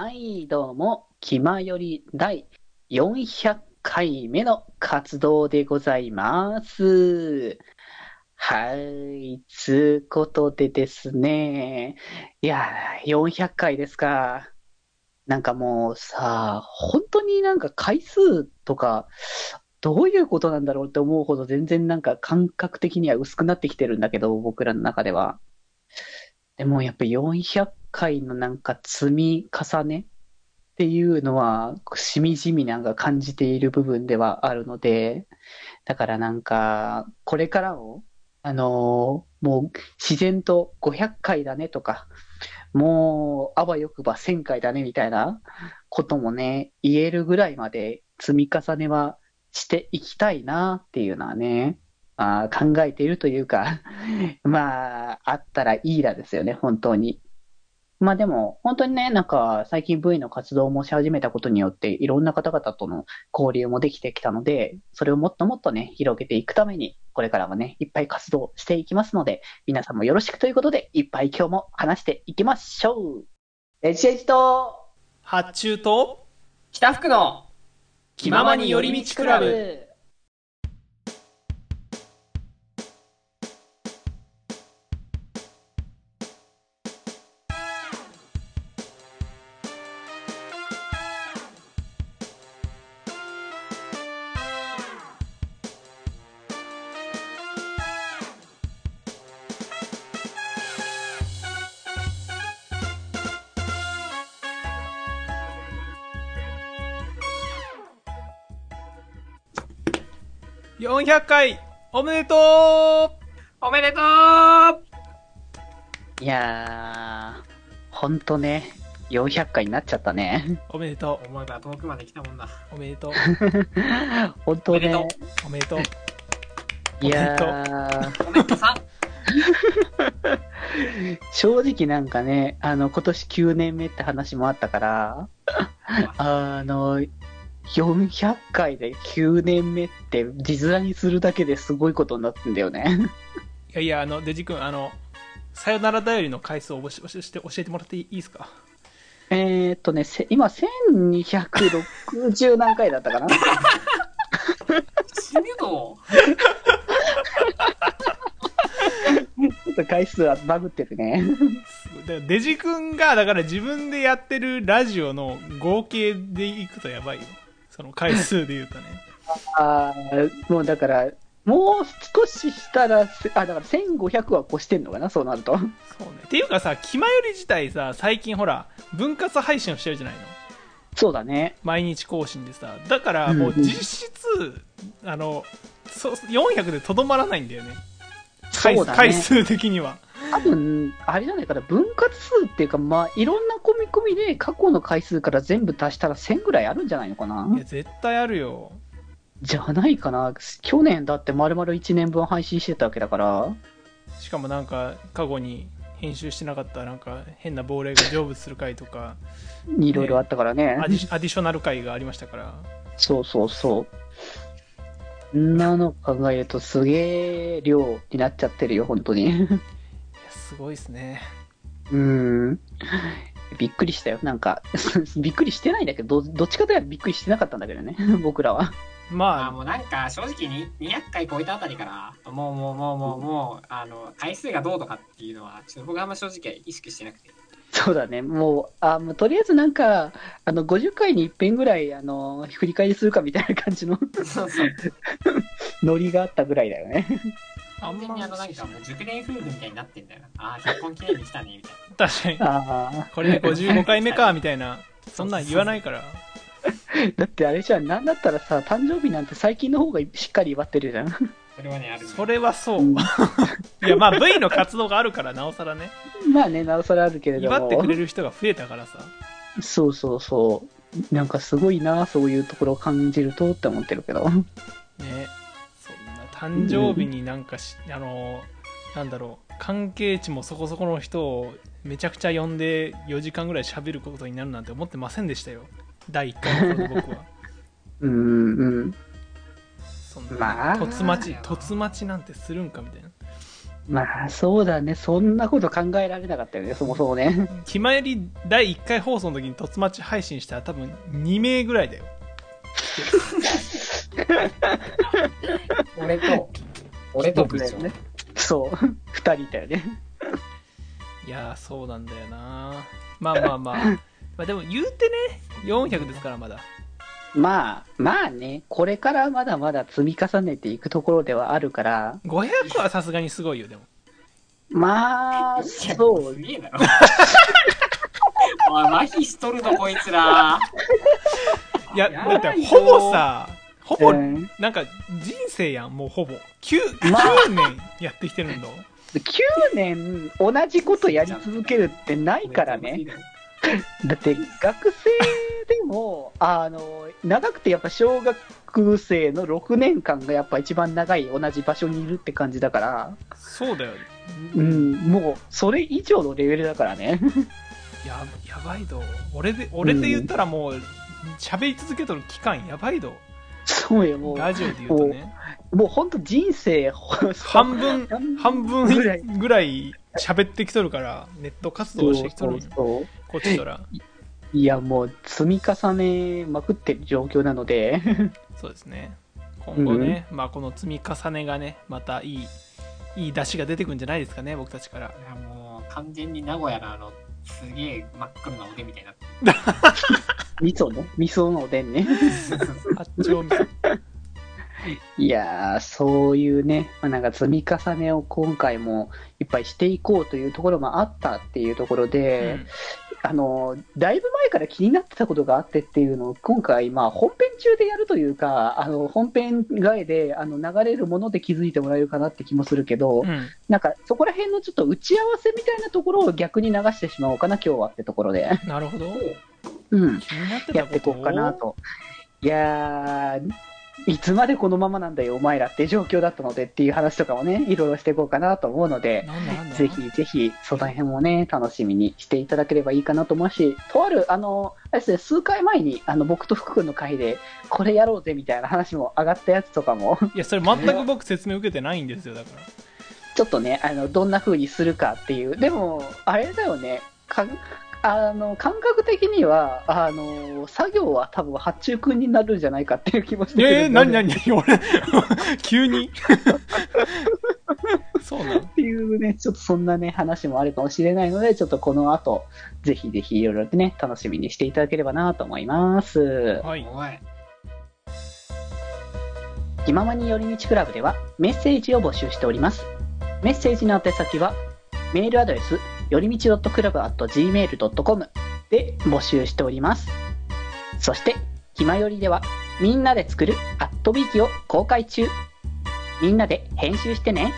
はい、どうも、気まより第400回目の活動でございます。はい、つうことでですね、いや、400回ですか。なんかもうさ、本当になんか回数とか、どういうことなんだろうって思うほど全然なんか感覚的には薄くなってきてるんだけど、僕らの中では。でもやっぱ400回のなんか積み重ねっていうのは、しみじみなんか感じている部分ではあるので、だからなんか、これからを、あのーもう自然と500回だねとか、もうあわよくば1000回だねみたいなこともね、言えるぐらいまで積み重ねはしていきたいなっていうのはね、あー考えているというか、まあ、あったらいいらですよね、本当に。まあでも、本当にね、なんか最近 V の活動もし始めたことによって、いろんな方々との交流もできてきたので、それをもっともっとね、広げていくために、これからもね、いっぱい活動していきますので、皆さんもよろしくということで、いっぱい今日も話していきましょう。エチエチと、発注と北福の気ままに寄り道クラブ。400回おめでとおめでとういやー、ほんとね、400回になっちゃったね。うおめでと思えば遠くまで来たもんだ。うおめでとう 本当ねおめでと。おめでとういやー、おめでとうさん。正直なんかね、あの、今年9年目って話もあったから、あの、400回で9年目って字面にするだけですごいことになってんだよね。いやいやあのデジ君あのさよならだよりの回数を教えて教えてもらっていいですか？えーっとね、せ今1260何回だったかな？死ぬぞ。ちょっと回数はバグってるね。デジ君がだから自分でやってるラジオの合計でいくとやばいよその回数で言うとね。あーもうだから、もう少ししたら、せあ、だから1500は越してんのかなそうなると。そうね。っていうかさ気まより自体さ最近ほら分割配信をしてるじゃないの。そうだね。毎日更新でさ。だからもううん。うん実質、あのそ400でとどまらないんだよね。回ね。回数的には。多分、あれじゃないかな、分割数っていうか、まあ、いろんな込みで過去の回数から全部足したら1000ぐらいあるんじゃないのかな？いや絶対あるよじゃないかな。去年だって丸々1年分配信してたわけだから。しかもなんか過去に編集してなかったなんか変な亡霊が成仏する回とかいろいろあったからね。アディアディショナル回がありましたからそうそうそう。んなの考えるとすげえ量になっちゃってるよ、本当に。いやすごいですねうん。びっくりしたよ。なんか、びっくりしてないんだけど、どどっちかというとびっくりしてなかったんだけどね、僕らは。あまあもうなんか正直に200回超えたあたりから、もうもうもうもうもう、あの、回数がどうとかっていうのは、ちょっと僕はあんま正直意識してなくて。そうだね。もう、あ、もうとりあえずなんか、あの、50回に一遍ぐらい、あの、振り返りするかみたいな感じのそうそう。ノリがあったぐらいだよね。完全にあのなんかもう熟年夫婦みたいになってんだよな。ああ、結婚記念に来たね、みたいな。確かにあこれで55回目かみたいなそんなん言わないからあ。だってあれじゃん、なんだったらさ、誕生日なんて最近の方がしっかり祝ってるじゃん。それはね、あるねそれはそううん いやまあ V の活動があるからなおさらね まあね、なおさらあるけれども。祝ってくれる人が増えたからさそうそうそう。なんかすごいな、そういうところを感じるとって思ってるけど。ね誕生日になんかし、あのなんだろう関係値もそこそこの人をめちゃくちゃ呼んで4時間ぐらい喋ることになるなんて思ってませんでしたよ第1回の頃の僕は うんうん。そんなまあ突待ち突待ちなんてするんかみたいなまあ、そうだね。そんなこと考えられなかったよね、そもそもね。気まより第1回放送の時に突待ち配信したら多分2名ぐらいだよ。俺と、俺と部長だよ。ね。そう。二人いたよね。いやー、そうなんだよなまあまあまあ。まあでも言うてね、400ですからまだ。まあ、まあね、これからまだまだ積み重ねていくところではあるから、500はさすがにすごいよ、でも。まあ、そうす。げえだろ。おい、麻痺しとるぞ、こいつら。いや、やだってほぼさ、ほぼ、うんなんか人生やん、もうほぼ。9、まあ9年やってきてるんだ。9年同じことやり続けるってないからね。だって学生でも、あの、長くてやっぱ小学生の6年間がやっぱ一番長い同じ場所にいるって感じだから、そうだよ。うん、もうそれ以上のレベルだからね。や、やばいど。俺で、俺で言ったらもう、喋り続けとる期間やばいど。そうよ、もラジオで言うとね。う、もう本当人生、半分、半分ぐらいぐらい喋ってきとるから、ネット活動してきとるんよそうそうこっちとら。いや、もう積み重ねまくってる状況なので、そうですね。今後ね、まあこの積み重ねがね、またいい、いい出汁が出てくるんじゃないですかね、僕たちから。いや、もう、完全に名古屋のあの、すげえ真っ黒なおでみたいになって 味噌ね、味噌のおでんね。る。八丁味噌。いやー、そういうね、まあ、なんか積み重ねを今回もいっぱいしていこうというところもあったっていうところで、あの、だいぶ前から気になってたことがあってっていうのを今回、まあ本編中でやるというか、あの、本編外であの流れるもので気づいてもらえるかなって気もするけど、うん。うん。なんかそこら辺のちょっと打ち合わせみたいなところを逆に流してしまおうかな、今日はってところで。なるほど。うん。やっていこうかなと。いやー、いつまでこのままなんだよ、お前らって状況だったのでっていう話とかもね、いろいろしていこうかなと思うので、ぜひぜひ、その辺もね、楽しみにしていただければいいかなと思うし、とある、あの、あれですね、数回前に、あの、僕と福君の会で、これやろうぜみたいな話も上がったやつとかも、いや、それ全く僕説明受けてないんですよ、だから。ちょっとね、あの、どんな風にするかっていう。でも、あれだよね、かあの、感覚的には、あの、作業は多分八中君になるんじゃないかっていう気もしてくるえー、んだなになに俺、急に？そうなの？っていうね、ちょっとそんなね、話もあるかもしれないので、ちょっとこの後、ぜひぜひいろいろとね、楽しみにしていただければなと思います。はい。気ままに寄り道クラブではメッセージを募集しております。メッセージの宛先は、メールアドレス、よりみち .club.gmail.com で募集しております。そして、ひまよりでは、みんなで作るアットビーキを公開中。みんなで編集してね。